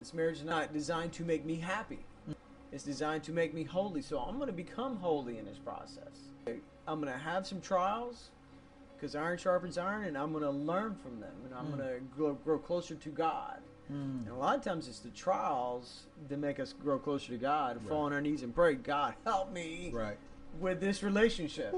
This marriage is not designed to make me happy. It's designed to make me holy. So I'm going to become holy in this process. I'm going to have some trials because iron sharpens iron, and I'm going to learn from them, and I'm Mm. going to grow, grow closer to God. Mm. And a lot of times it's the trials that make us grow closer to God, and fall on our knees and pray, God, help me Right. with this relationship.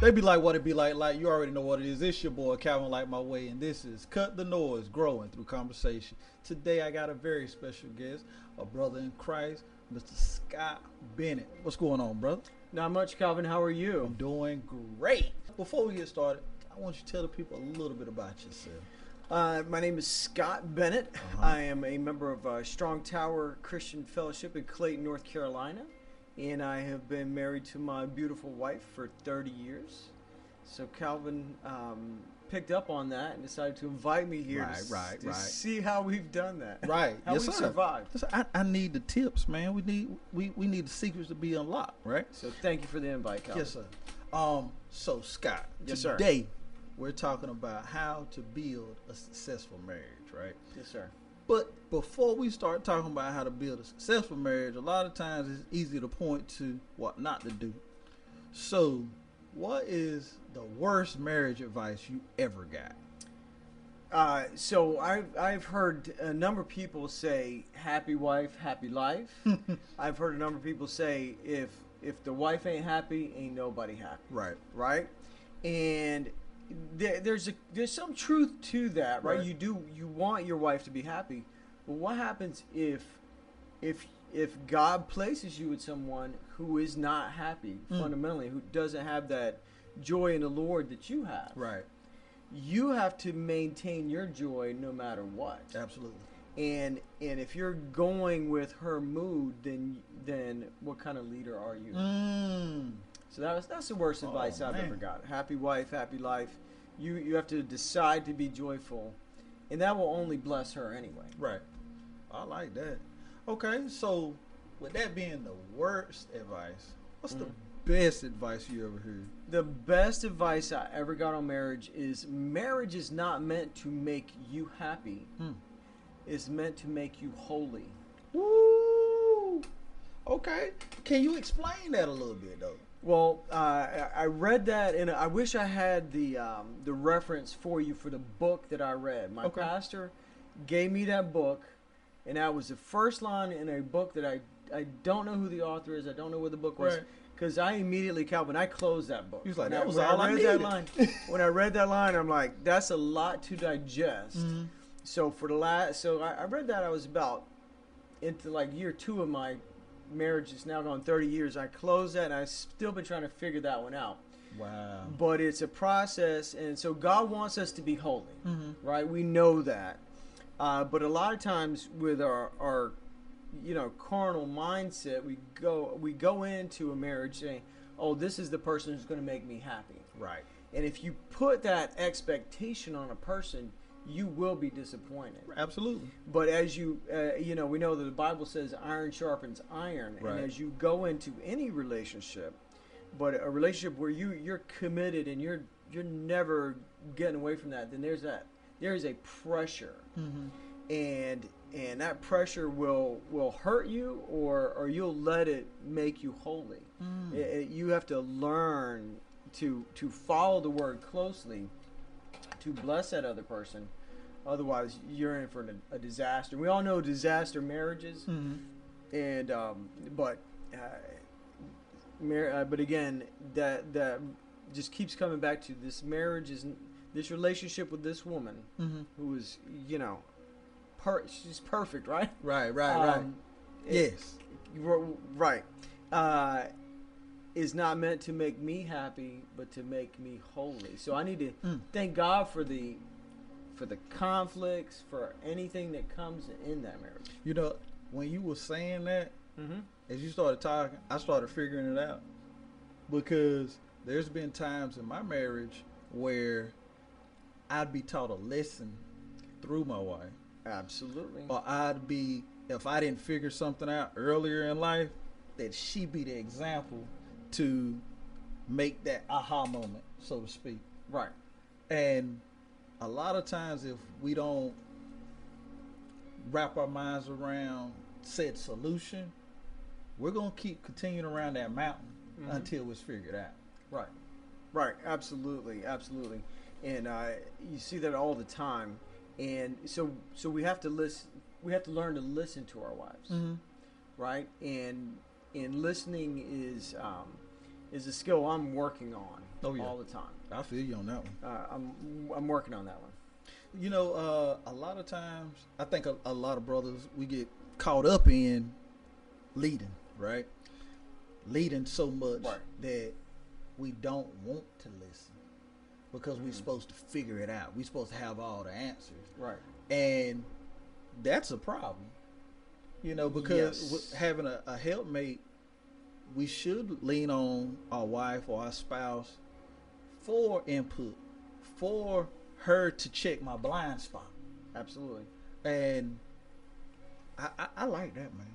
They be like what it be like. Like you already know what it is. It's your boy Calvin Like My Way, and this is Cut the Noise, growing through conversation. Today I got a very special guest, a brother in Christ, Mr. Scott Bennett. What's going on, brother? Not much, Calvin. How are you? I'm doing great. Before we get started, I want you to tell the people a little bit about yourself. Uh, my name is Scott Bennett. Uh-huh. I am a member of uh, Strong Tower Christian Fellowship in Clayton, North Carolina, and I have been married to my beautiful wife for 30 years. So Calvin um, picked up on that and decided to invite me here Right, to, right, to right. see how we've done that. Right. how yes, we sir. survived. Yes, I, I need the tips, man. We need we, we need the secrets to be unlocked, right? So thank you for the invite, Calvin. Yes, sir. Um, so Scott, Yes, sir. today we're talking about how to build a successful marriage, right? Yes, sir. But before we start talking about how to build a successful marriage, a lot of times it's easy to point to what not to do. So, what is the worst marriage advice you ever got? Uh, so I've I've heard a number of people say "happy wife, happy life." I've heard a number of people say if if the wife ain't happy, ain't nobody happy, Right. right? And there, there's a there's some truth to that, right? Right. You do you want your wife to be happy, but what happens if if if God places you with someone who is not happy Mm. fundamentally, who doesn't have that joy in the Lord that you have? Right. you have to maintain your joy no matter what. Absolutely. And and if you're going with her mood, then then what kind of leader are you? Mm. So that was that's the worst Oh, advice I've man. ever got. Happy wife, happy life. You you have to decide to be joyful, and that will only bless her anyway. Right. I like that. Okay, so with that being the worst advice, what's the Mhm. best advice you ever heard? The best advice I ever got on marriage is marriage is not meant to make you happy. Hmm. It's meant to make you holy. Woo! Okay. Can you explain that a little bit though? Well, uh, I read that, and I wish I had the um, the reference for you for the book that I read. My Okay. pastor gave me that book, and that was the first line in a book that I I don't know who the author is. I don't know where the book was. Right. Because I immediately, Calvin, I closed that book. He was like, "That was all I read that line, when I read that line, I'm like, that's a lot to digest. Mhm. So for the last, so I, I read that I was about into like year two of my marriage. is now gone 30 years. I closed that, and I've still been trying to figure that one out. Wow. But it's a process, and so God wants us to be holy, Mm-hmm. right? We know that. Uh, but a lot of times with our, our, you know, carnal mindset, we go we go into a marriage saying, "Oh, this is the person who's going to make me happy." Right. And if you put that expectation on a person, you will be disappointed. Absolutely. But as you, uh, you know, we know that the Bible says iron sharpens iron, Right. and as you go into any relationship, but a relationship where you you're committed and you're you're never getting away from that, then there's that there is a pressure, Mm-hmm. and and that pressure will will hurt you or or you'll let it make you holy. Mm. It- it- you have to learn to to follow the word closely to bless that other person. Otherwise, you're in for a disaster. We all know disaster marriages, Mm-hmm. and um, but uh, mar- uh, but again, that that just keeps coming back to this marriage is this relationship with this woman Mm-hmm. who is you know, per- she's perfect, right? Right. Right. right. Um, it- Yes. Right. Uh, is not meant to make me happy, but to make me holy. So I need to Mm. thank God for the for the conflicts, for anything that comes in that marriage. You know, when you were saying that, Mm-hmm. as you started talking, I started figuring it out because there's been times in my marriage where I'd be taught a lesson through my wife, Absolutely. or I'd be if I didn't figure something out earlier in life, that she be the example to make that aha moment, so to speak. Right. And a lot of times, if we don't wrap our minds around said solution, we're gonna keep continuing around that mountain Mhm. until it's figured out. Right. Right. Absolutely. Absolutely. And uh, you see that all the time. And so, so we have to listen. We have to learn to listen to our wives, Mm-hmm. right? And and listening is um, is a skill I'm working on Oh, yeah. all the time. I feel you on that one. Uh, I'm I'm working on that one. You know, uh, a lot of times, I think a, a lot of brothers we get caught up in leading, right? Leading so much Right. that we don't want to listen because we're Mhm. supposed to figure it out. We're supposed to have all the answers, Right. and that's a problem. You know, because Yes. having a, a helpmate, we should lean on our wife or our spouse for input, for her to check my blind spot. Absolutely. And I, I, I like that, man.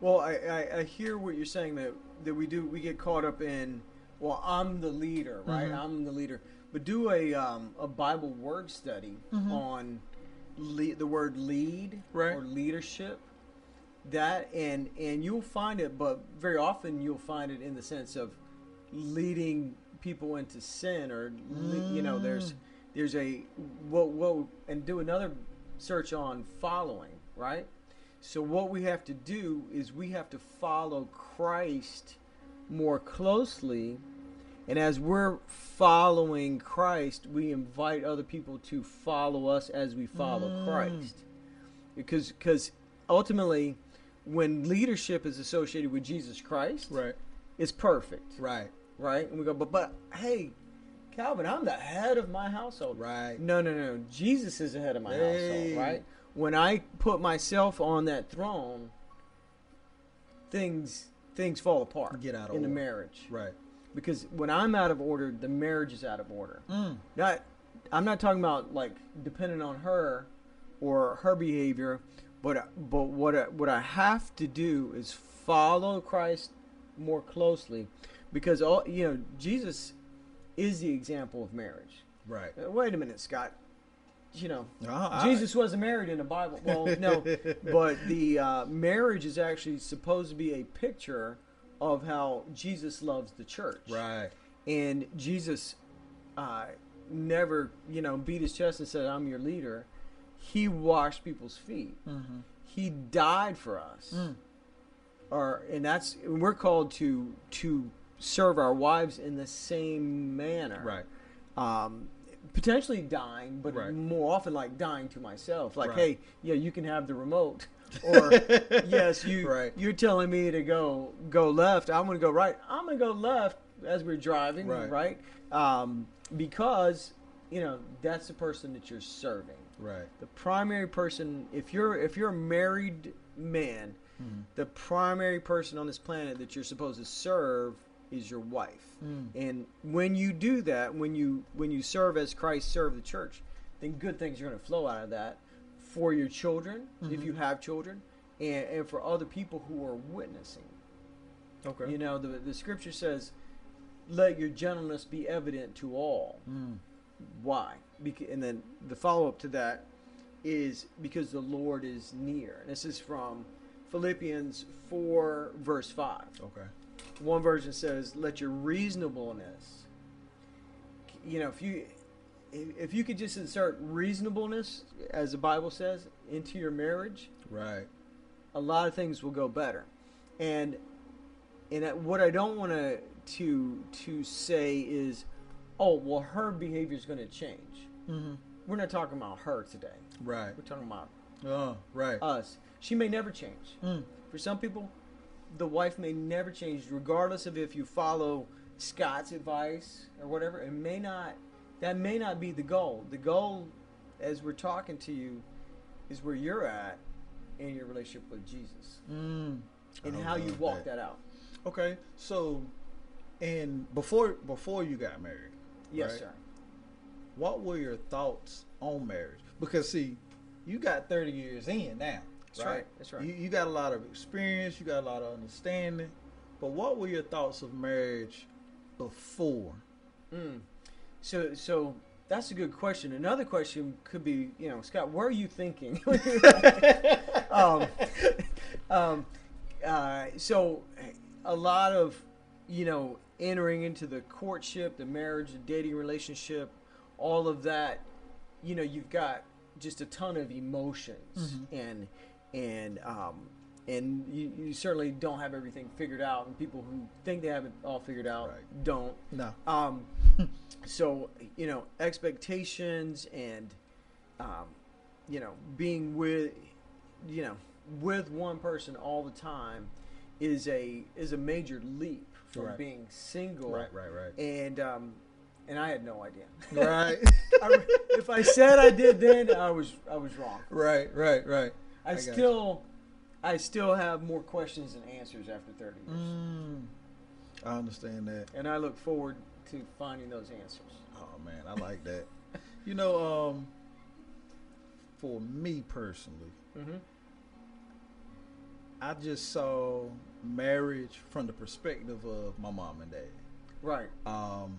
Well, I, I, I hear what you're saying that that we do we get caught up in. Well, I'm the leader, right? Mhm. I'm the leader. But do a um, a Bible word study Mhm. on le- the word lead Right. or leadership. That and and you'll find it, but very often you'll find it in the sense of leading people into sin, or le- you know, there's Mm. there's a what what and do another search on following, right? So what we have to do is we have to follow Christ more closely. And as we're following Christ, we invite other people to follow us as we follow Mm. Christ. Because cause ultimately, when leadership is associated with Jesus Christ, Right. it's perfect, Right. right? And we go, but, but hey, Calvin, I'm the head of my household. Right. No, no, no. Jesus is the head of my Hey. household, right? When I put myself on that throne, things things fall apart Get out of in the marriage. Right. Because when I'm out of order, the marriage is out of order. Mm. Not I'm not talking about like depending on her or her behavior, but but what I, what I have to do is follow Christ more closely because all you know Jesus is the example of marriage. Right. Uh, Wait a minute, Scott. You know, Uh, Jesus wasn't married in the Bible. Well, no, but the uh, marriage is actually supposed to be a picture of how Jesus loves the church. Right. And Jesus uh, never, you know, beat his chest and said, "I'm your leader." He washed people's feet. Mm-hmm. He died for us. Mm. Or, and that's and we're called to to serve our wives in the same manner Right. um, potentially dying, but Right. more often like dying to myself. Like, Right. hey, yeah, you can have the remote, or yes, you Right. you're telling me to go go left. I'm going to go right. I'm going to go left as we're driving, Right. right? Um, because you know that's the person that you're serving. Right. The primary person, if you're if you're a married man, Mm. the primary person on this planet that you're supposed to serve is your wife. Mm. And when you do that, when you when you serve as Christ served the church, then good things are going to flow out of that for your children, if Mhm. you have children, and, and for other people who are witnessing. Okay. You know, the the scripture says, "Let your gentleness be evident to all." Mm. Why? And then the follow up to that is because the Lord is near. And this is from Philippians 4, verse 5. Okay. One version says, "Let your reasonableness." You know, if you if if you could just insert reasonableness, as the Bible says, into your marriage, Right. a lot of things will go better. And and what I don't want to to to say is, oh well, her behavior is going to change. Mm-hmm. We're not talking about her today. Right. We're talking about Oh, right. us. She may never change. Mm. For some people, the wife may never change, regardless of if you follow Scott's advice or whatever. It may not. That may not be the goal. The goal, as we're talking to you, is where you're at in your relationship with Jesus Mm. and how you walk that, out. Okay. So, and before before you got married, Yes, right? sir. What were your thoughts on marriage? Because see, you got thirty years in now. That's right. That's right. You, you got a lot of experience. You got a lot of understanding. But what were your thoughts of marriage before? Mm. So so that's a good question. Another question could be, you know, Scott, what are you thinking? um, um, uh, so a lot of, you know, entering into the courtship, the marriage, the dating relationship, all of that, you know, you've got just a ton of emotions Mhm. and and um, and you, you certainly don't have everything figured out, and people who think they have it all figured out Right. don't. no. Um, so you know expectations and um, you know being with you know with one person all the time is a is a major leap from Right. being single. Right, right, right. And um, and I had no idea. Right. I, if I said I did then, I was I was wrong. right, right, right. I, I you. still I still have more questions than answers after 30 years. Mm, I understand that. And I look forward to finding those answers. Oh man, I like that. you know, um, for me personally, Mm-hmm. I just saw marriage from the perspective of my mom and dad. Right. Um,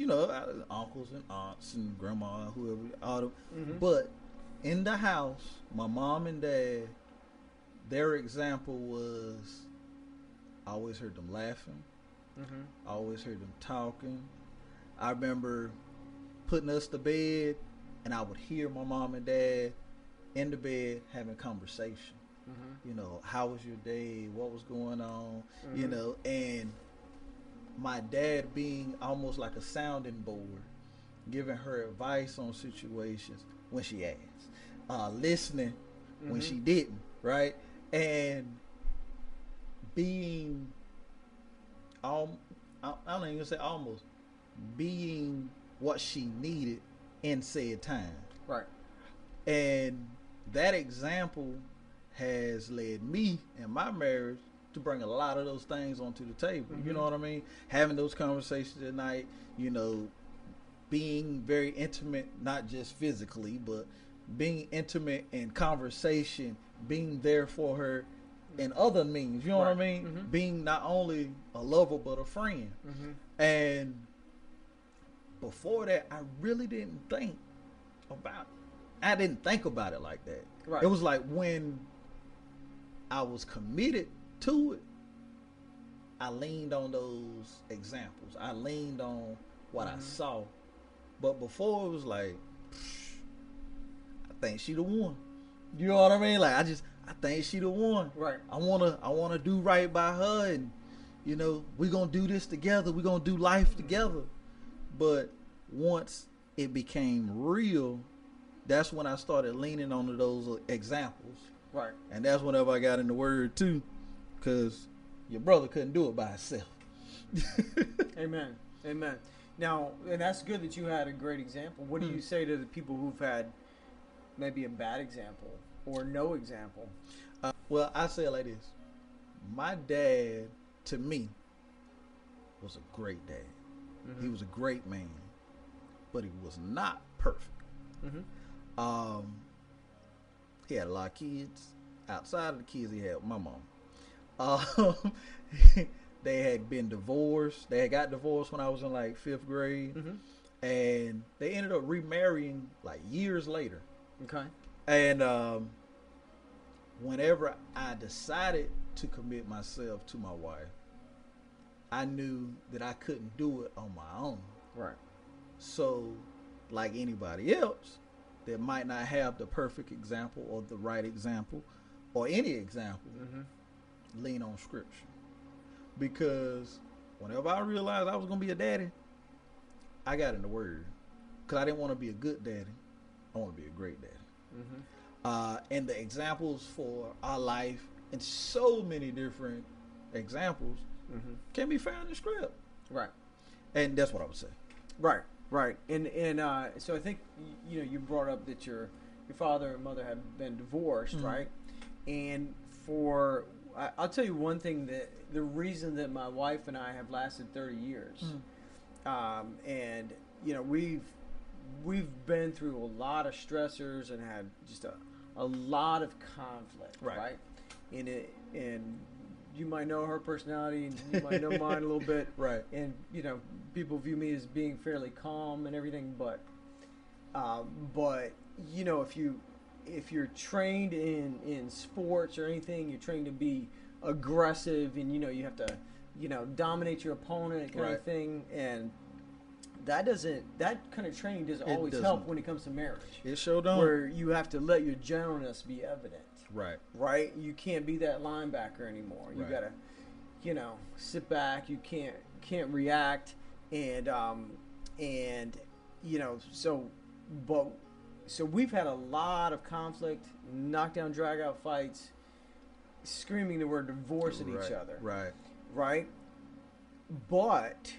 you know, uncles and aunts and grandma, whoever, all the, Mhm. but in the house, my mom and dad, their example was, I always heard them laughing. Mm-hmm. I always heard them talking. I remember putting us to bed, and I would hear my mom and dad in the bed having conversation. Mm-hmm. You know, how was your day? What was going on? You Mhm. know, and my dad being almost like a sounding board, giving her advice on situations when she asked, uh, listening when Mhm. she didn't, right? And being, um, I I don't even say almost, being what she needed in said time. Right. And that example has led me in my marriage to bring a lot of those things onto the table. You Mhm. know what I mean? Having those conversations at night, you know, being very intimate, not just physically, but being intimate in conversation, being there for her in other means. You know what I Right. mean? Mhm. Being not only a lover but a friend. Mm-hmm. And before that, I really didn't think about. It. I didn't think about it like that. Right. It was like when I was committed to it, I leaned on those examples. I leaned on what I Mhm. saw. But before it was like, I think she the one. You know what I mean? Like I just, I think she the one. Right. I wanna I wanna do right by her and you know, we're gonna do this together, we're gonna do life together. But once it became real, that's when I started leaning on those examples. Right. And that's whenever I got in the word too. Cause your brother couldn't do it by himself. Amen. Amen. Now, and that's good that you had a great example. What do Hmm. you say to the people who've had maybe a bad example or no example? Uh, well, I say it like this. My dad, to me, was a great dad. He was a great man, but he was not perfect. Mm-hmm. Um, he had a lot of kids. Outside of the kids, he had my mom. Um, they had been divorced. They had got divorced when I was in like fifth grade, Mm-hmm. and they ended up remarrying like years later. Okay. And um, whenever I decided to commit myself to my wife, I knew that I couldn't do it on my own. Right. So, like anybody else that might not have the perfect example or the right example or any example, Mm-hmm. Lean on scripture. Because whenever I realized I was going to be a daddy, I got in the word. Because I didn't want to be a good daddy, I want to be a great daddy. Mm-hmm. Uh, and the examples for our life and so many different examples Mm-hmm. can be found in script. Right. And that's what I would say. Right. Right. And and uh, so I think you know you brought up that your your father and mother have been divorced, Mhm. right? And for I, I'll tell you one thing that the reason that my wife and I have lasted thirty years, um, and you know we've we've been through a lot of stressors and had just a, a lot of conflict, Right. right? And it and you might know her personality and you might know mine a little bit. Right. And you know, people view me as being fairly calm and everything, but um, but you know, if you if you're trained in in sports or anything, you're trained to be aggressive and you know you have to you know dominate your opponent kind Right. of thing and that doesn't that kind of training doesn't It always doesn't. help when it comes to marriage It sure don't. where you have to let your gentleness be evident right. right you can't be that linebacker anymore you Right. gotta you know sit back you can't can't react and um and you know so but so we've had a lot of conflict knockdown drag out fights screaming the word divorce at each other Right. right? But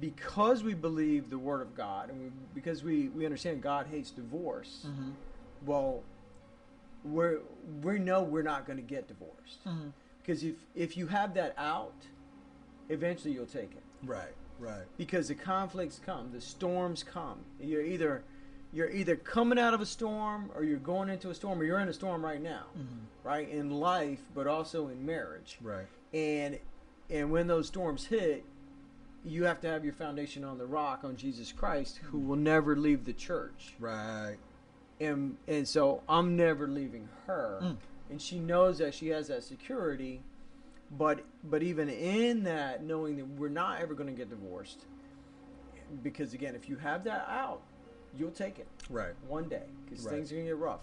because we believe the word of God and we, because we, we understand God hates divorce, Mm-hmm. well, we're, we know we're not going to get divorced. Mm-hmm. Because if, if you have that out, eventually you'll take it. Right. Right. Because the conflicts come, the storms come. You're either you're either coming out of a storm or you're going into a storm or you're in a storm right now, Mm-hmm. right? In life, but also in marriage Right. and and when those storms hit you have to have your foundation on the rock on jesus christ who will never leave the church Right. and and so i'm never leaving her Mm. and she knows that she has that security but but even in that knowing that we're not ever going to get divorced because again if you have that out you'll take it Right. one day because Right. things are gonna get rough.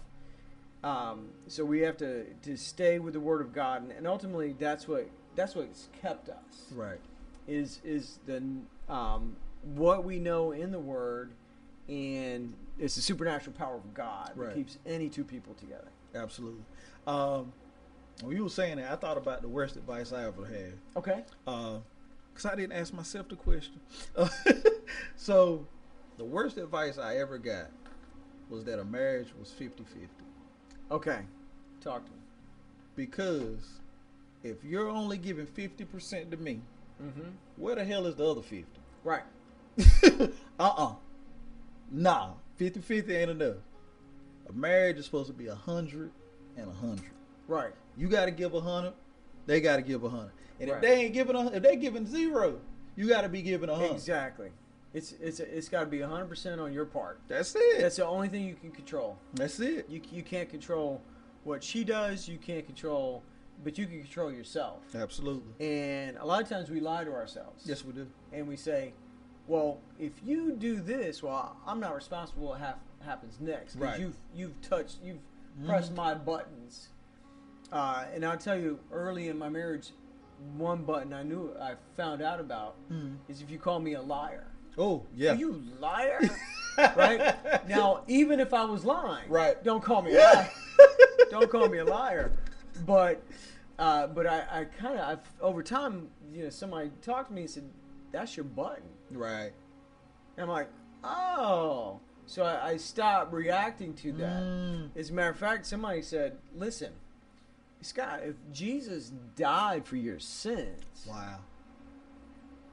Um, so we have to to stay with the Word of God, and, and ultimately that's what that's what's kept us Right. is is the um, what we know in the Word, and it's the supernatural power of God Right. that keeps any two people together. Absolutely. Um, when you were saying that, I thought about the worst advice I ever had. Okay. because I didn't ask myself the question. so, the worst advice I ever got was that a marriage was 50 50. Okay. Talk to me. Because if you're only giving 50% to me, Mm-hmm. where the hell is the other 50? Right. uh uh Nah, 50 50 ain't enough. A marriage is supposed to be a 100 and a 100. Right. You got to give a 100, they got to give a 100. And Right. if they ain't giving a, if they giving zero, you got to be giving a 100. Exactly. It's it's it's got to be 100% on your part. That's it. That's the only thing you can control. That's it. You you can't control what she does. You can't control, but you can control yourself. Absolutely. And a lot of times we lie to ourselves. Yes, we do. And we say, well, if you do this, well, I'm not responsible what hap- happens next because Right. you've you've touched, you've pressed my buttons. Uh, and I'll tell you, early in my marriage, one button I knew I found out about Mhm. is if you call me a liar. Oh, yeah. You liar, right? Now, even if I was lying, Right. Don't call me a liar. don't call me a liar. But, uh, but I, I kind of, over time, you know, somebody talked to me and said, "That's your button," right. and I'm like, "Oh." So I, I stopped reacting to that. Mm. As a matter of fact, somebody said, "Listen, Scott, if Jesus died for your sins, Wow.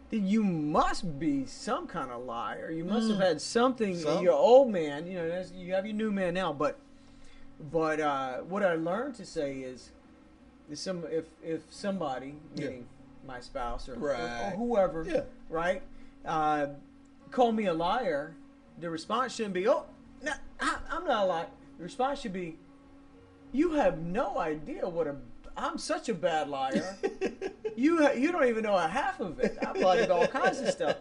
Then you must be some kind of liar. You must have Mm. had something. Some- Your old man, you know, you have your new man now. But, but uh, what I learned to say is, is some if if somebody, Yeah. meaning my spouse or, or- or whoever, Yeah. right, uh, call me a liar, the response shouldn't be, "Oh, no, I, I'm not a liar." The response should be, "You have no idea what a I'm such a bad liar." you you don't even know a half of it. I've lied about all kinds of stuff,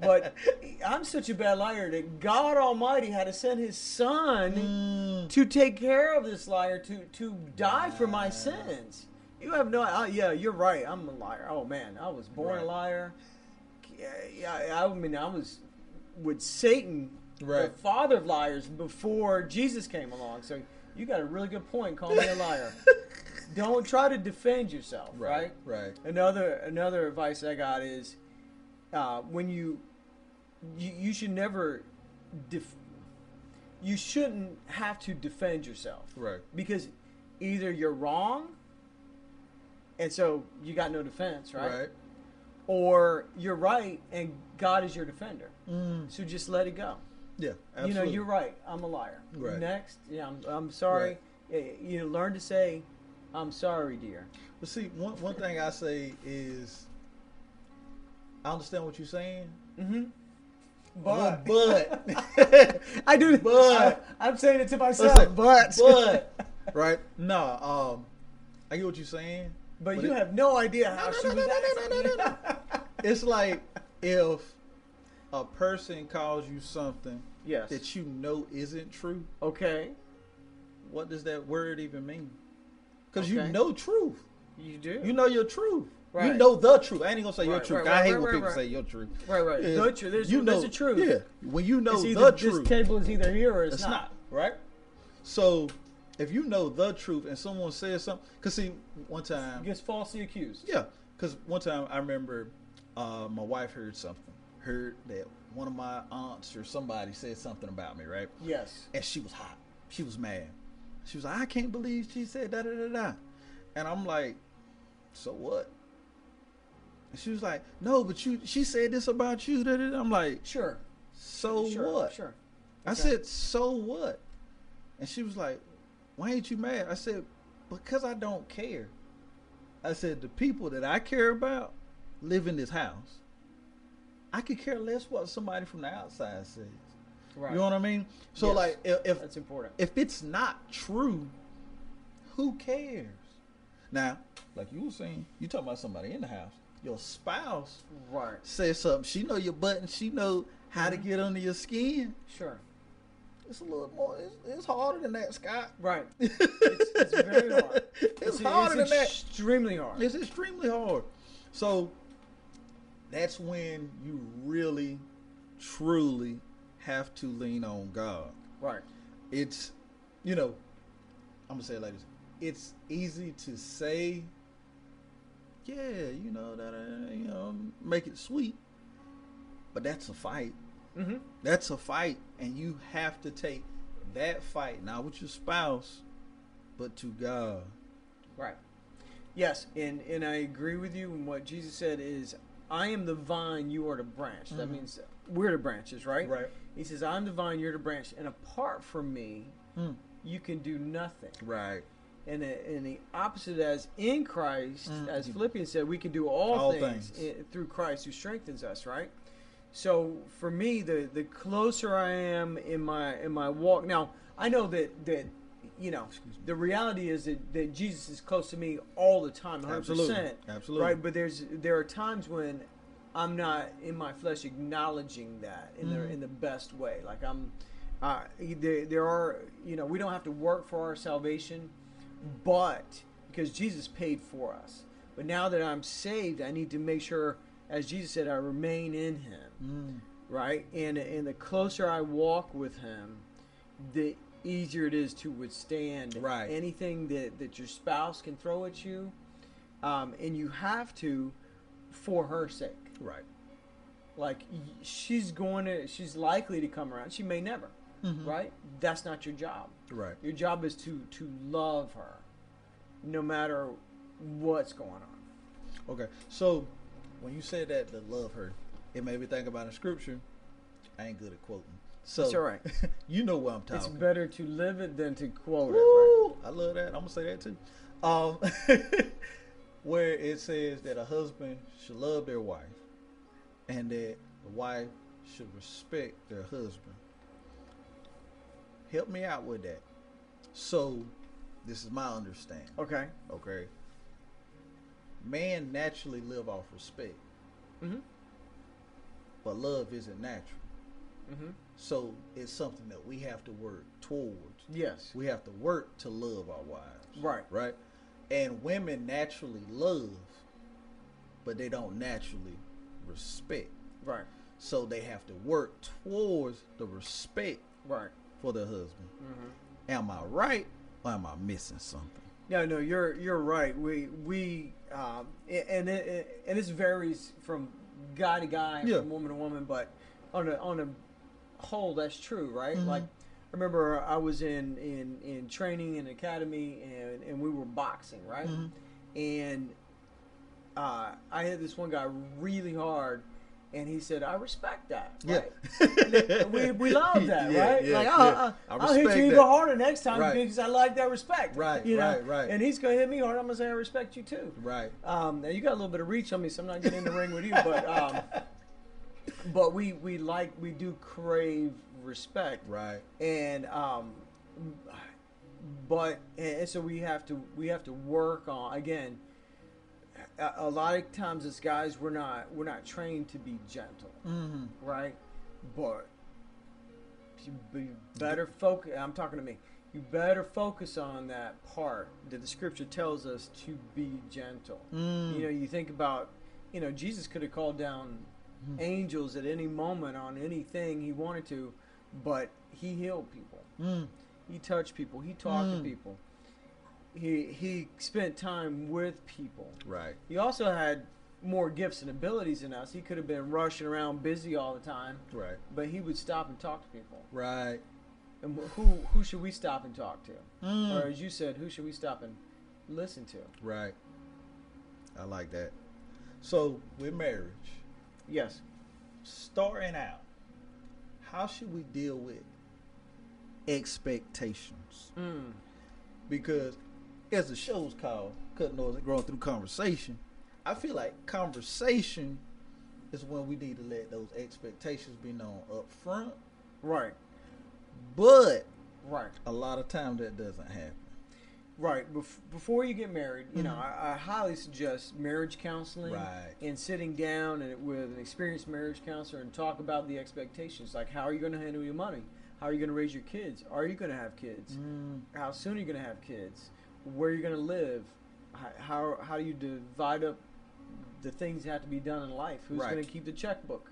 but I'm such a bad liar that God Almighty had to send His Son Mm. to take care of this liar to to die for my sins. You have no. Uh, yeah, you're right. I'm a liar. Oh man, I was born Right. a liar. Yeah, yeah, I mean, I was with Satan, Right. the father of liars, before Jesus came along. So you got a really good point. Call me a liar. Don't try to defend yourself. Right. Right. Another another advice I got is uh, when you, you you should never def- you shouldn't have to defend yourself Right. because either you're wrong and so you got no defense right, Right. or you're right and God is your defender Mm. so just let it go Yeah. Absolutely. you know you're right I'm a liar Right. next yeah I'm, I'm sorry Eh, you know learn to say I'm sorry, dear. But see, one one thing I say is, I understand what you're saying, Mm-hmm. but But, but I do. But- I, am saying it to myself. Listen, but but right? No, um, I get what you're saying. but but you it- have no idea how No, she no, was no, no, no, no, no, acting. It's like if a person calls you something yes. that you know isn't true. okay. What does that word even mean? Because you know truth. You do. You know your truth. You know the truth. I ain't gonna say your truth. right, I hate right, when right, people right. say your truth. right. Right. Is The truth. There's, you know there's a truth. Yeah. When you know It's the truth, This cable is either here or it's, it's not. not. right. So if you know the truth and someone says something, cause see, one time, Gets falsely accused. yeah, cause one time I remember uh, my wife heard something, heard that one of my aunts or somebody said something about me, right? Yes. and she was hot. She was mad. She was like, I can't believe she said da da da da. And I'm like, so what? And she was like, no, but you, she said this about you. Da, da, da. I'm like, Sure. so sure. what? Sure. I Okay. said, so what? And she was like, why ain't you mad? I said, because I don't care. I said, the people that I care about live in this house. I could care less what somebody from the outside says. Right. You know what I mean? So Yes. like, if, if That's important. if it's not true, who cares? Now, like you were saying, you talking about somebody in the house. Your spouse Right. says something. She know your button. She know how to Mhm. get under your skin. Sure. It's a little more. It's, it's harder than that, Scott. Right. It's, it's very hard. It's, harder it's than that. Extremely hard. It's extremely hard. So that's when you really, truly have to lean on God. right. it's you know i'm gonna say it like this it's easy to say yeah you know that uh, you know make it sweet but that's a fight Mm-hmm. that's a fight and you have to take that fight not with your spouse but to god Right. Yes, and and I agree with you. And what Jesus said is, "I am the vine; you are the branch." That Mhm. means we're the branches, right? right He says, "I'm the vine; you're the branch, and apart from me, Mm. you can do nothing." right And the, and the opposite, as in Christ, Mm. as Philippians said, we can do all, All things, things. i- through Christ who strengthens us. Right. So for me, the the closer I am in my in my walk, now I know that that you know the reality is that, that Jesus is close to me all the time, hundred absolutely percent. absolutely Right, but there's there are times when I'm not in my flesh acknowledging that in the Mhm. in the best way. Like I'm, uh, there there are you know we don't have to work for our salvation, but because Jesus paid for us. But now that I'm saved, I need to make sure, as Jesus said, I remain in Him. Mm. Right, and and the closer I walk with Him, the easier it is to withstand Right. anything that that your spouse can throw at you, um, and you have to, for her sake. Right Like she's going to, she's likely to come around. She may never. Mhm. Right. That's not your job. right Your job is to to love her, no matter what's going on. okay so when you said that to love her it made me think about a scripture i ain't good at quoting so It's all right. you know what i'm talking. It's better to live it than to quote it. Right? I love that. I'm gonna say that too. Um, where it says that a husband should love their wife, and that the wife should respect their husband. Help me out with that. So, this is my understanding. Okay. Okay. Man naturally live off respect, Mm-hmm. but love isn't natural. Mm-hmm. So it's something that we have to work towards. Yes. We have to work to love our wives. Right. Right. And women naturally love, but they don't naturally respect. Right. So they have to work towards the respect Right. for their husband. Mm-hmm. Am I right or am I missing something? No, no, you're you're right. We we um, and it, it- and this varies from guy to guy, Yeah. from woman to woman, but on a on a whole, that's true, right? Mhm. Like, I remember I was in in in training in academy, and and we were boxing, right? Mhm. And uh, I hit this one guy really hard, And he said, "I respect that." Yeah. Right? we, we love that, Yeah, right? yeah, like. I'll, I'll, I'll hit you that. even harder next time Right. because I like that respect. Right, you know? right, right. And he's gonna hit me hard. I'm gonna say I respect you too. right. Um, now you got a little bit of reach on me, so I'm not getting in the ring with you, but um, but we we like we do crave respect, Right. and um, but and so we have to we have to work on again. A, a lot of times as guys, we're not we're not trained to be gentle, Mm-hmm. right? But you be better focus. I'm talking to me. You better focus on that part that the scripture tells us to be gentle. Mm. You know, you think about, you know, Jesus could have called down Mm. angels at any moment on anything he wanted to, but he healed people. Mm. He touched people. He talked Mm. to people. He he spent time with people. Right. He also had more gifts and abilities than us. He could have been rushing around busy all the time, Right. but he would stop and talk to people. Right. And who who should we stop and talk to? Mm. Or as you said, who should we stop and listen to? Right. I like that. So with marriage, Yes. starting out, how should we deal with expectations? Mm. Because as the show's called Cutting Noise and Growing Through Conversation, I feel like conversation is when we need to let those expectations be known up front. Right. But Right. a lot of times that doesn't happen. Right. Before you get married, you know, Mhm. I, I highly suggest marriage counseling Right. and sitting down and with an experienced marriage counselor and talk about the expectations. Like, how are you going to handle your money? How are you going to raise your kids? Are you going to have kids? Mm. How soon are you going to have kids? Where you're going to live? How, how, do you divide up the things that have to be done in life? Who's Right. going to keep the checkbook?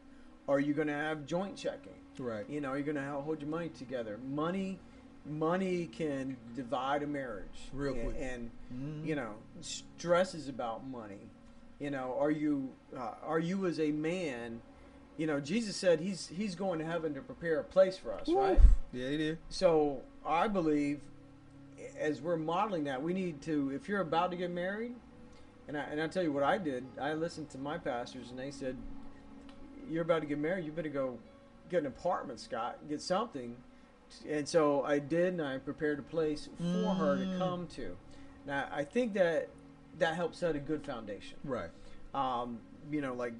Are you going to have joint checking? Right. You know, you're going to hold your money together. Money, money can divide a marriage Real and, quick. and Mm. you know stress is about money you know are you uh, are you as a man you know jesus said he's he's going to heaven to prepare a place for us right Yeah, he did. so i believe as we're modeling that we need to if you're about to get married and i and i tell you what i did i listened to my pastors and they said you're about to get married you better go get an apartment scott get something and so i did and i prepared a place for her to Mm. come to now i think that that helps set a good foundation Right. um, you know, like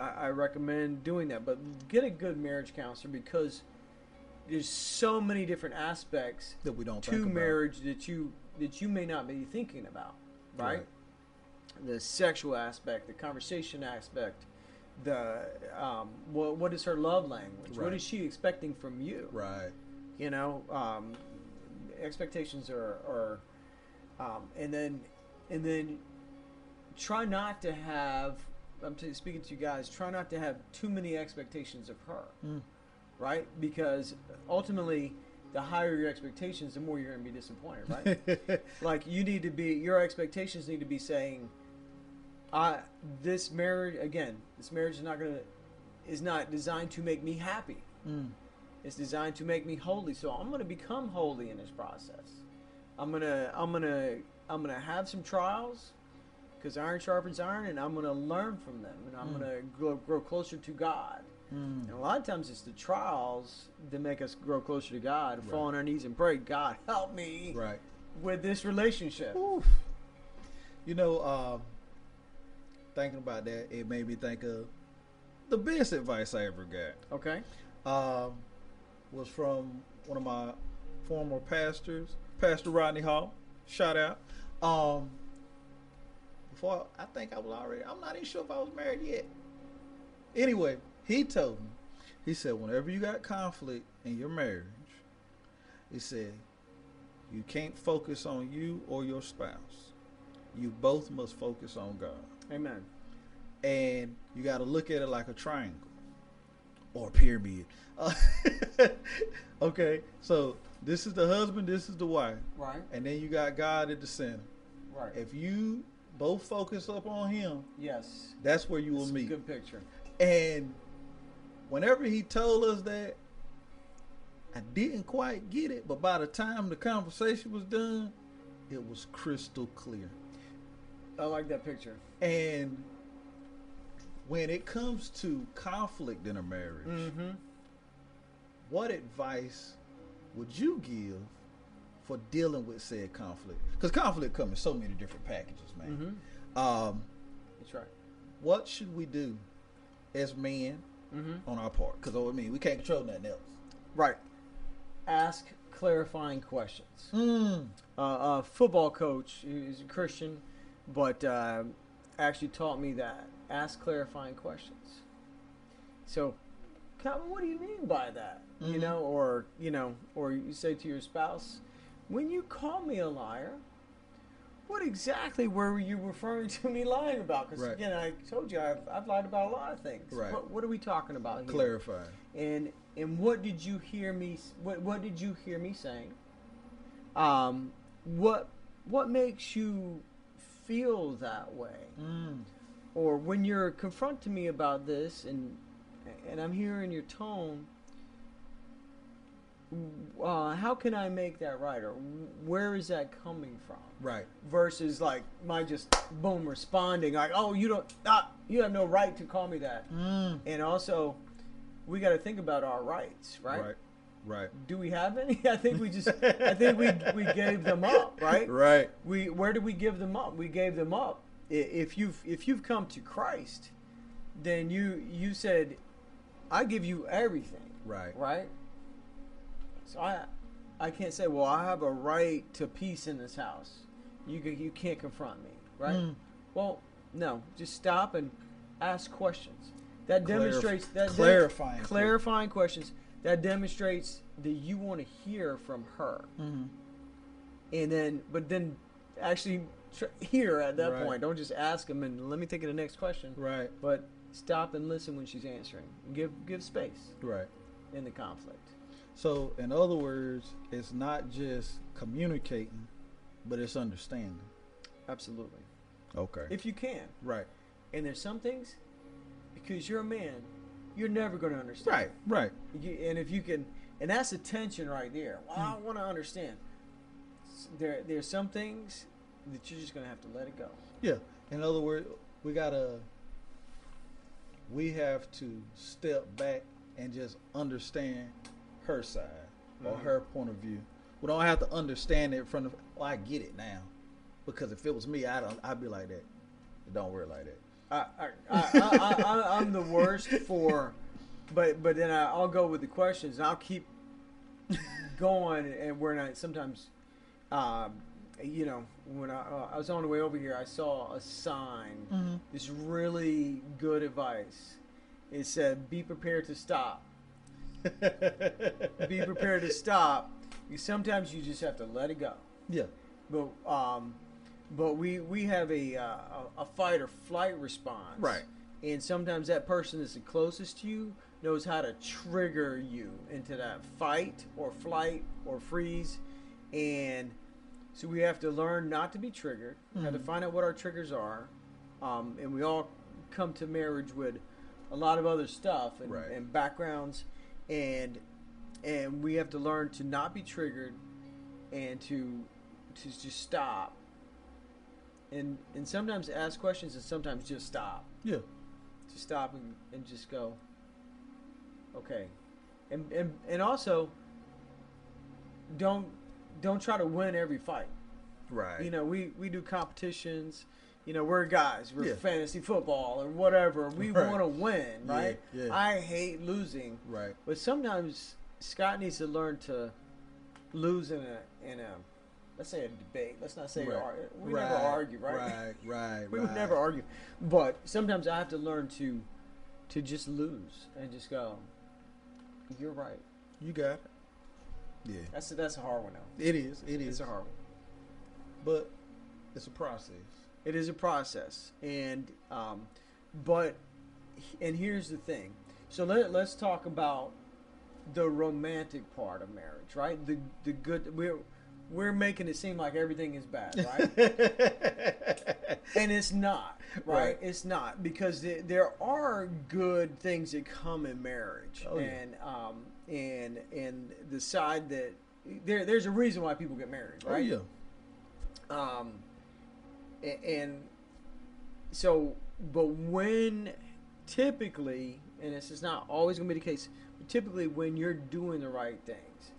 I, I recommend doing that. But get a good marriage counselor because there's so many different aspects That we don't to marriage that you that you may not be thinking about, right? Right. The sexual aspect, the conversation aspect, the um, what what is her love language? What Right. is she expecting from you? Right. You know, um, expectations are, are um, and then and then try not to have. I'm t- speaking to you guys. Try not to have too many expectations of her, Mm. Right? Because ultimately, the higher your expectations, the more you're going to be disappointed, right? like you need to be your expectations need to be saying, "I this marriage again. This marriage is not going to is not designed to make me happy." Mm. It's designed to make me holy. So I'm going to become holy in this process. I'm going to I'm going to I'm going to have some trials cuz iron sharpens iron and I'm going to learn from them and I'm Mm. going to grow, grow closer to God. And Mm. a lot of times it's the trials that make us grow closer to God, Right. fall on our knees and pray, God, help me Right. with this relationship. Oof. You know, um, thinking about that, it made me think of the best advice I ever got. Okay? Um, was from one of my former pastors, Pastor Rodney Hall. Shout out. Um, before I think I was already. I'm not even sure if I was married yet. Anyway, he told me. He said, whenever you got conflict in your marriage, he said, you can't focus on you or your spouse. You both must focus on God. Amen. And you got to look at it like a triangle or a pyramid. Uh, okay, so this is the husband, this is the wife, Right? and then you got God at the center. Right. If you both focus up on Him, yes. that's where you will That's a meet. Good picture. And whenever he told us that, I didn't quite get it, but by the time the conversation was done, it was crystal clear. I like that picture. And when it comes to conflict in a marriage, Mm-hmm. what advice would you give for dealing with said conflict? Because conflict comes in so many different packages, man. Mm-hmm. Um, That's right. what should we do as men Mm-hmm. on our part? Because I mean, we can't control nothing else. Right. Ask clarifying questions. Mm. Uh, a football coach who's a Christian, but uh, actually taught me that ask clarifying questions. So, Calvin, what do you mean by that? You Mhm. know, or you know, or you say to your spouse, when you call me a liar, what exactly were you referring to me lying about? Because Right. again, I told you I've, I've lied about a lot of things. Right. What, what are we talking about here? Clarify. and and what did you hear me what what did you hear me saying um what what makes you feel that way Mm. or when you're confronting me about this and and I'm hearing your tone uh, how can I make that right or where is that coming from Right. versus like my just boom responding like oh you don't ah, you have no right to call me that Mm. and also, we got to think about our rights, right? Right. Right. Do we have any? I think we just, I think we we gave them up, right? Right. We where did we give them up? We gave them up. If you've if you've come to Christ, then you you said, I give you everything, Right. right? So I I can't say, well, I have a right to peace in this house. You you can't confront me, right? Mm. Well, no, just stop and ask questions. That Clarif- demonstrates that clarifying clarifying questions. That demonstrates that you want to hear from her, Mm-hmm. and then, but then, actually tr- hear at that Right. point. Don't just ask them and let me think of the next question. Right. But stop and listen when she's answering. Give give space Right. in the conflict. So, in other words, it's not just communicating, but it's understanding. Absolutely, Okay. if you can. right. And there's some things because you're a man, you're never going to understand. Right. Right. You, and if you can, and that's the tension right there. Well, I hmm. want to understand. There, there's some things that you're just gonna have to let it go. Yeah. In other words, we gotta. We have to step back and just understand her side or Mhm. her point of view. We don't have to understand it from the. Well, I get it now, because if it was me, I don't. I'd be like that. Don't work like that. I, I, I, I, I, I'm the worst for, but but then I, I'll go with the questions and I'll keep going and we're not sometimes, um, you know, when I, uh, I was on the way over here, I saw a sign. Mm-hmm. This really good advice. It said, "Be prepared to stop." Be prepared to stop. Sometimes you just have to let it go. yeah. But um, but we we have a uh, a, fight or flight response. Right. And sometimes that person that's the closest to you knows how to trigger you into that fight or flight or freeze, and so we have to learn not to be triggered. We have to Mhm. find out what our triggers are, um, and we all come to marriage with a lot of other stuff and, Right. and backgrounds, and and we have to learn to not be triggered and to to just stop and and sometimes ask questions and sometimes just stop Yeah. to stop and, and just go okay and, and and also don't don't try to win every fight Right. you know we we do competitions you know we're guys we're Yeah. fantasy football or whatever we Right. want to win right yeah. i hate losing Right. but sometimes Scott needs to learn to lose in a in a let's say a debate. Let's not say Right. ar- we never argue, right? Right. Right. we right. would never argue. But sometimes I have to learn to to just lose and just go. You're right. You got it. Yeah. That's a, that's a hard one though. It is. It It's a hard one. But it's a process. It is a process, and um, but and here's the thing. So let let's talk about the romantic part of marriage, right? The the good we're we're making it seem like everything is bad, right? and it's not, right? Right. It's not because there, there are good things that come in marriage, Oh, yeah. and um, and and the side that there there's a reason why people get married, right? oh yeah. Um, and so, but when typically, and this is not always going to be the case, but typically when you're doing the right things,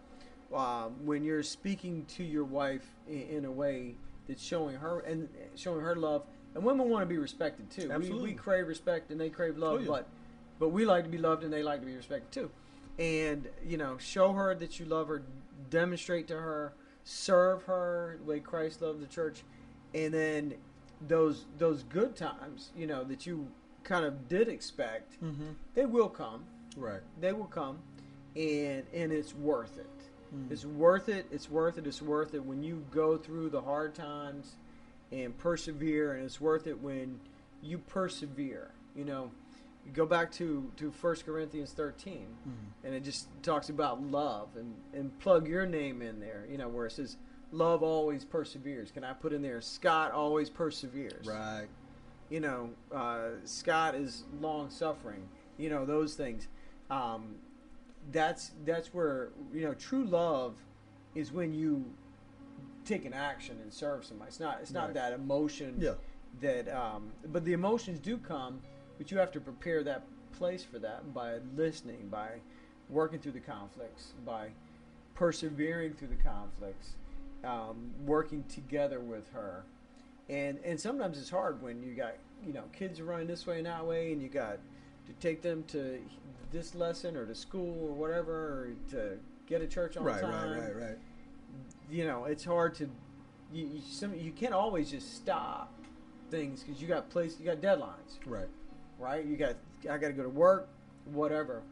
um, when you're speaking to your wife in, in a way that's showing her and showing her love, and women want to be respected too. We, Absolutely. we crave respect and they crave love, Oh, yeah. but but we like to be loved and they like to be respected too. And you know, show her that you love her, demonstrate to her, serve her the way Christ loved the church, and then those those good times, you know, that you kind of did expect, Mm-hmm. they will come. Right. They will come, and and it's worth it. Mhm. It's worth it. It's worth it. It's worth it when you go through the hard times and persevere, and it's worth it when you persevere. You know, you go back to to First Corinthians 13 Mhm. and it just talks about love and and plug your name in there. You know, where it says love always perseveres. Can I put in there Scott always perseveres? Right. you know, uh, Scott is long suffering. You know those things. Um, that's that's where you know true love is when you take an action and serve somebody. It's not it's not Right. that emotion Yeah. that um, but the emotions do come, but you have to prepare that place for that by listening, by working through the conflicts, by persevering through the conflicts, um, working together with her, and and sometimes it's hard when you got you know kids running this way and that way, and you got to take them to this lesson or to school or whatever, or to get to church on Right. time Right. Right. Right. you know, it's hard to you you, some, you can't always just stop things because you got place you got deadlines, Right. right? You got I got to go to work, whatever.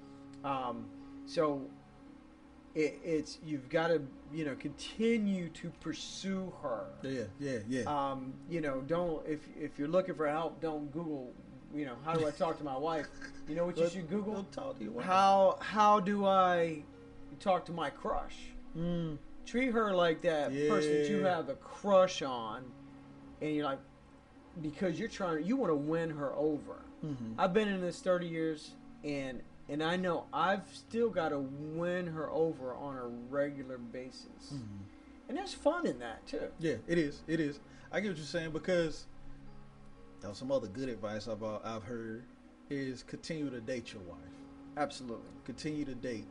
Um, so it, it's you've got to you know continue to pursue her. Yeah. Yeah. Yeah. Um, you know, don't if if you're looking for help, don't Google. You know, how do I talk to my wife? You know what you should Google? let talk to your wife. How how do I talk to my crush? Mm. treat her like that person that you have a crush on, and you're like, because you're trying, you want to win her over. Mm-hmm. I've been in this 30 years, and and I know I've still got to win her over on a regular basis, Mm-hmm. and there's fun in that too. Yeah, it is. It is. I get what you're saying because that was some other good advice I've uh, I've heard is continue to date your wife. Absolutely. Continue to date.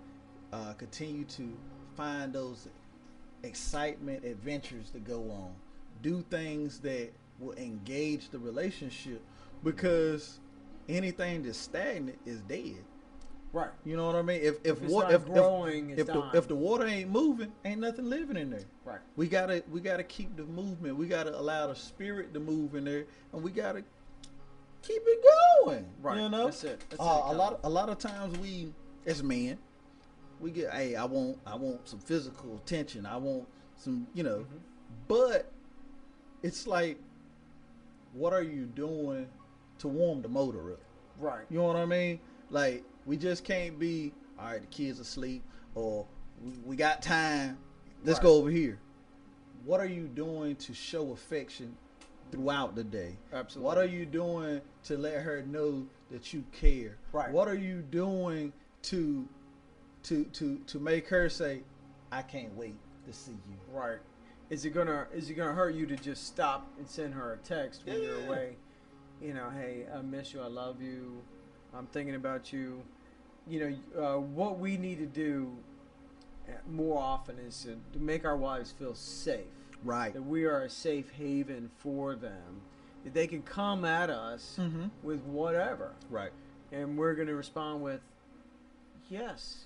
Uh, continue to find those excitement adventures to go on. Do things that will engage the relationship because anything that's stagnant is dead. Right. You know what I mean? If if If wa- if, if, growing, it's if the if the water ain't moving, ain't nothing living in there. Right. We gotta we gotta keep the movement. We gotta allow the spirit to move in there, and we gotta keep it going. Right. You know, That's it. That's uh, it, a lot a lot of times we as men we get hey I want I want some physical attention. I want some you know, Mhm. but it's like what are you doing to warm the motor up? Right. You know what I mean? Like we just can't be all right. The kids asleep, or we, we got time. Let's Right. go over here. What are you doing to show affection throughout the day? Absolutely. What are you doing to let her know that you care? Right. What are you doing to to to to make her say, "I can't wait to see you"? Right. Is it gonna is it gonna hurt you to just stop and send her a text when you're Yeah. away? You know, hey, I miss you. I love you. I'm thinking about you. You know, uh, what we need to do more often is to, to make our wives feel safe. Right. That we are a safe haven for them. That they can come at us Mm-hmm. with whatever, Right. and we're going to respond with, "Yes,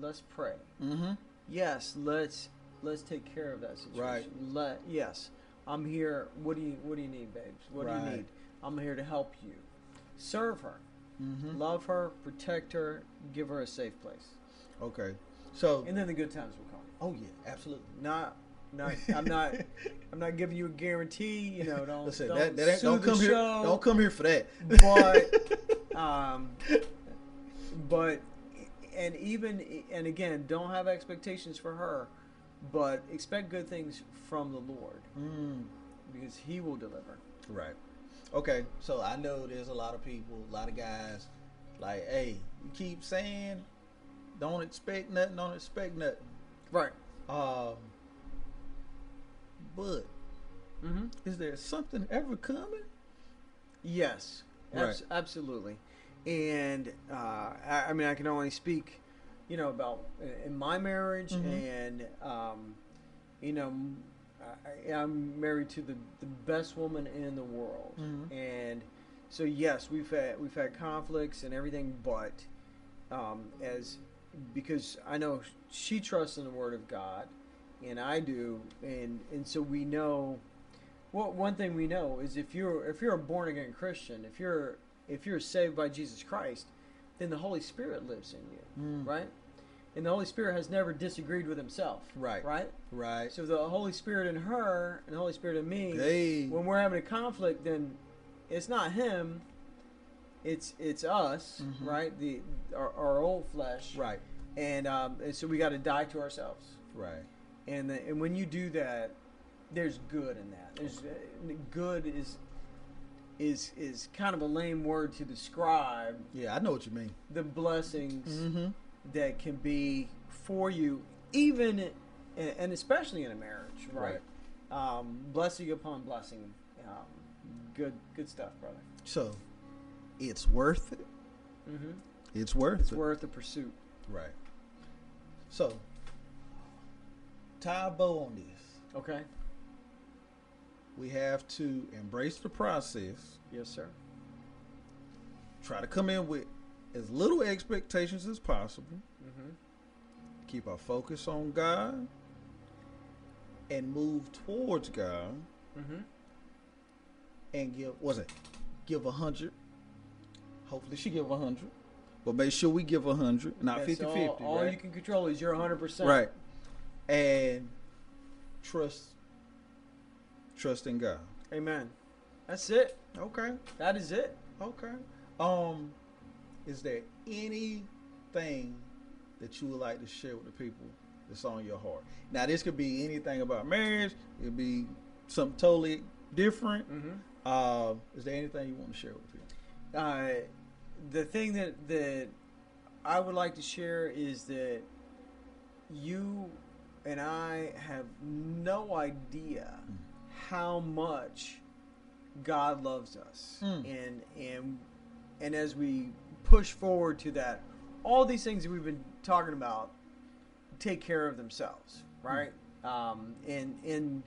let's pray." Mm-hmm. yes let's let's take care of that situation Right. let yes i'm here what do you what do you need babes what do you need i'm here to help you serve her Mm-hmm. love her protect her give her a safe place Okay. So. and then the good times will come Oh yeah, absolutely. not not i'm not i'm not giving you a guarantee you know don't Listen, don't, that, that don't come here. Don't come here for that. but um but and even and again don't have expectations for her but expect good things from the lord mm, because he will deliver right. Okay. So I know there's a lot of people, a lot of guys, like, hey, you keep saying, don't expect nothing, don't expect nothing. right Um, but mm-hmm. is there something ever coming? yes abs- Right. absolutely and uh, I, I mean, I can only speak, you know, about in my marriage, Mhm. and um, you know, I, I'm married to the the best woman in the world, Mhm. and so yes, we've had we've had conflicts and everything, but um, as because I know she trusts in the Word of God, and I do, and and so we know. Well, one thing we know is if you're if you're a born again Christian, if you're if you're saved by Jesus Christ, then the Holy Spirit lives in you, Mm. right? And the Holy Spirit has never disagreed with Himself, Right. Right. Right. So the Holy Spirit in her and the Holy Spirit in me, when we're having a conflict, then it's not Him, it's it's us, Mhm. right? The our, our old flesh, Right. and um, and so we got to die to ourselves. Right. And the, and when you do that, there's good in that. There's uh, good is is is kind of a lame word to describe Yeah, I know what you mean. the blessings Mm-hmm. That can be for you, even and especially in a marriage, right? Um, blessing upon blessing. Um, good good stuff, brother. So, it's worth it. Mm-hmm. It's worth It's it. worth the pursuit. Right. So, tie a bow on this. Okay. We have to embrace the process. Yes, sir. Try to come in with as little expectations as possible. Mm-hmm. Keep our focus on God. And move towards God. Mm-hmm. and give was it give a hundred hopefully she give a hundred but make sure we give a hundred not Yes, 50 all, 50 all right? you can control is your 100%. right and trust trust in god Amen. That's it. okay That is it. okay um is there anything that you would like to share with the people that's on your heart? Now this could be anything about marriage. It could be something totally different. Mm-hmm. uh, is there anything you want to share with people? Uh, the thing that that I would like to share is that you and I have no idea how much God loves us, Mm. and and and as we push forward to that, all these things that we've been talking about take care of themselves, right? Um, and and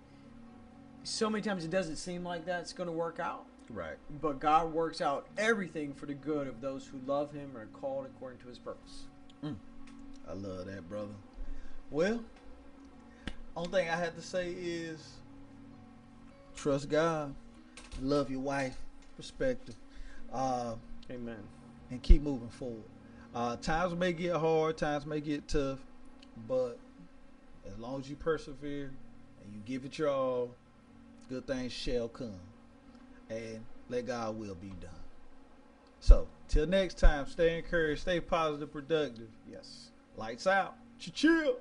so many times it doesn't seem like that's going to work out. right But God works out everything for the good of those who love Him and are called according to His purpose. I love that, brother. Well, only thing I have to say is trust God, love your wife, perspective, uh, Amen. And keep moving forward. Uh, times may get hard, times may get tough, but as long as you persevere and you give it your all, good things shall come. And let God will be done. So, till next time, stay encouraged, stay positive, productive. Yes. Lights out. Chill.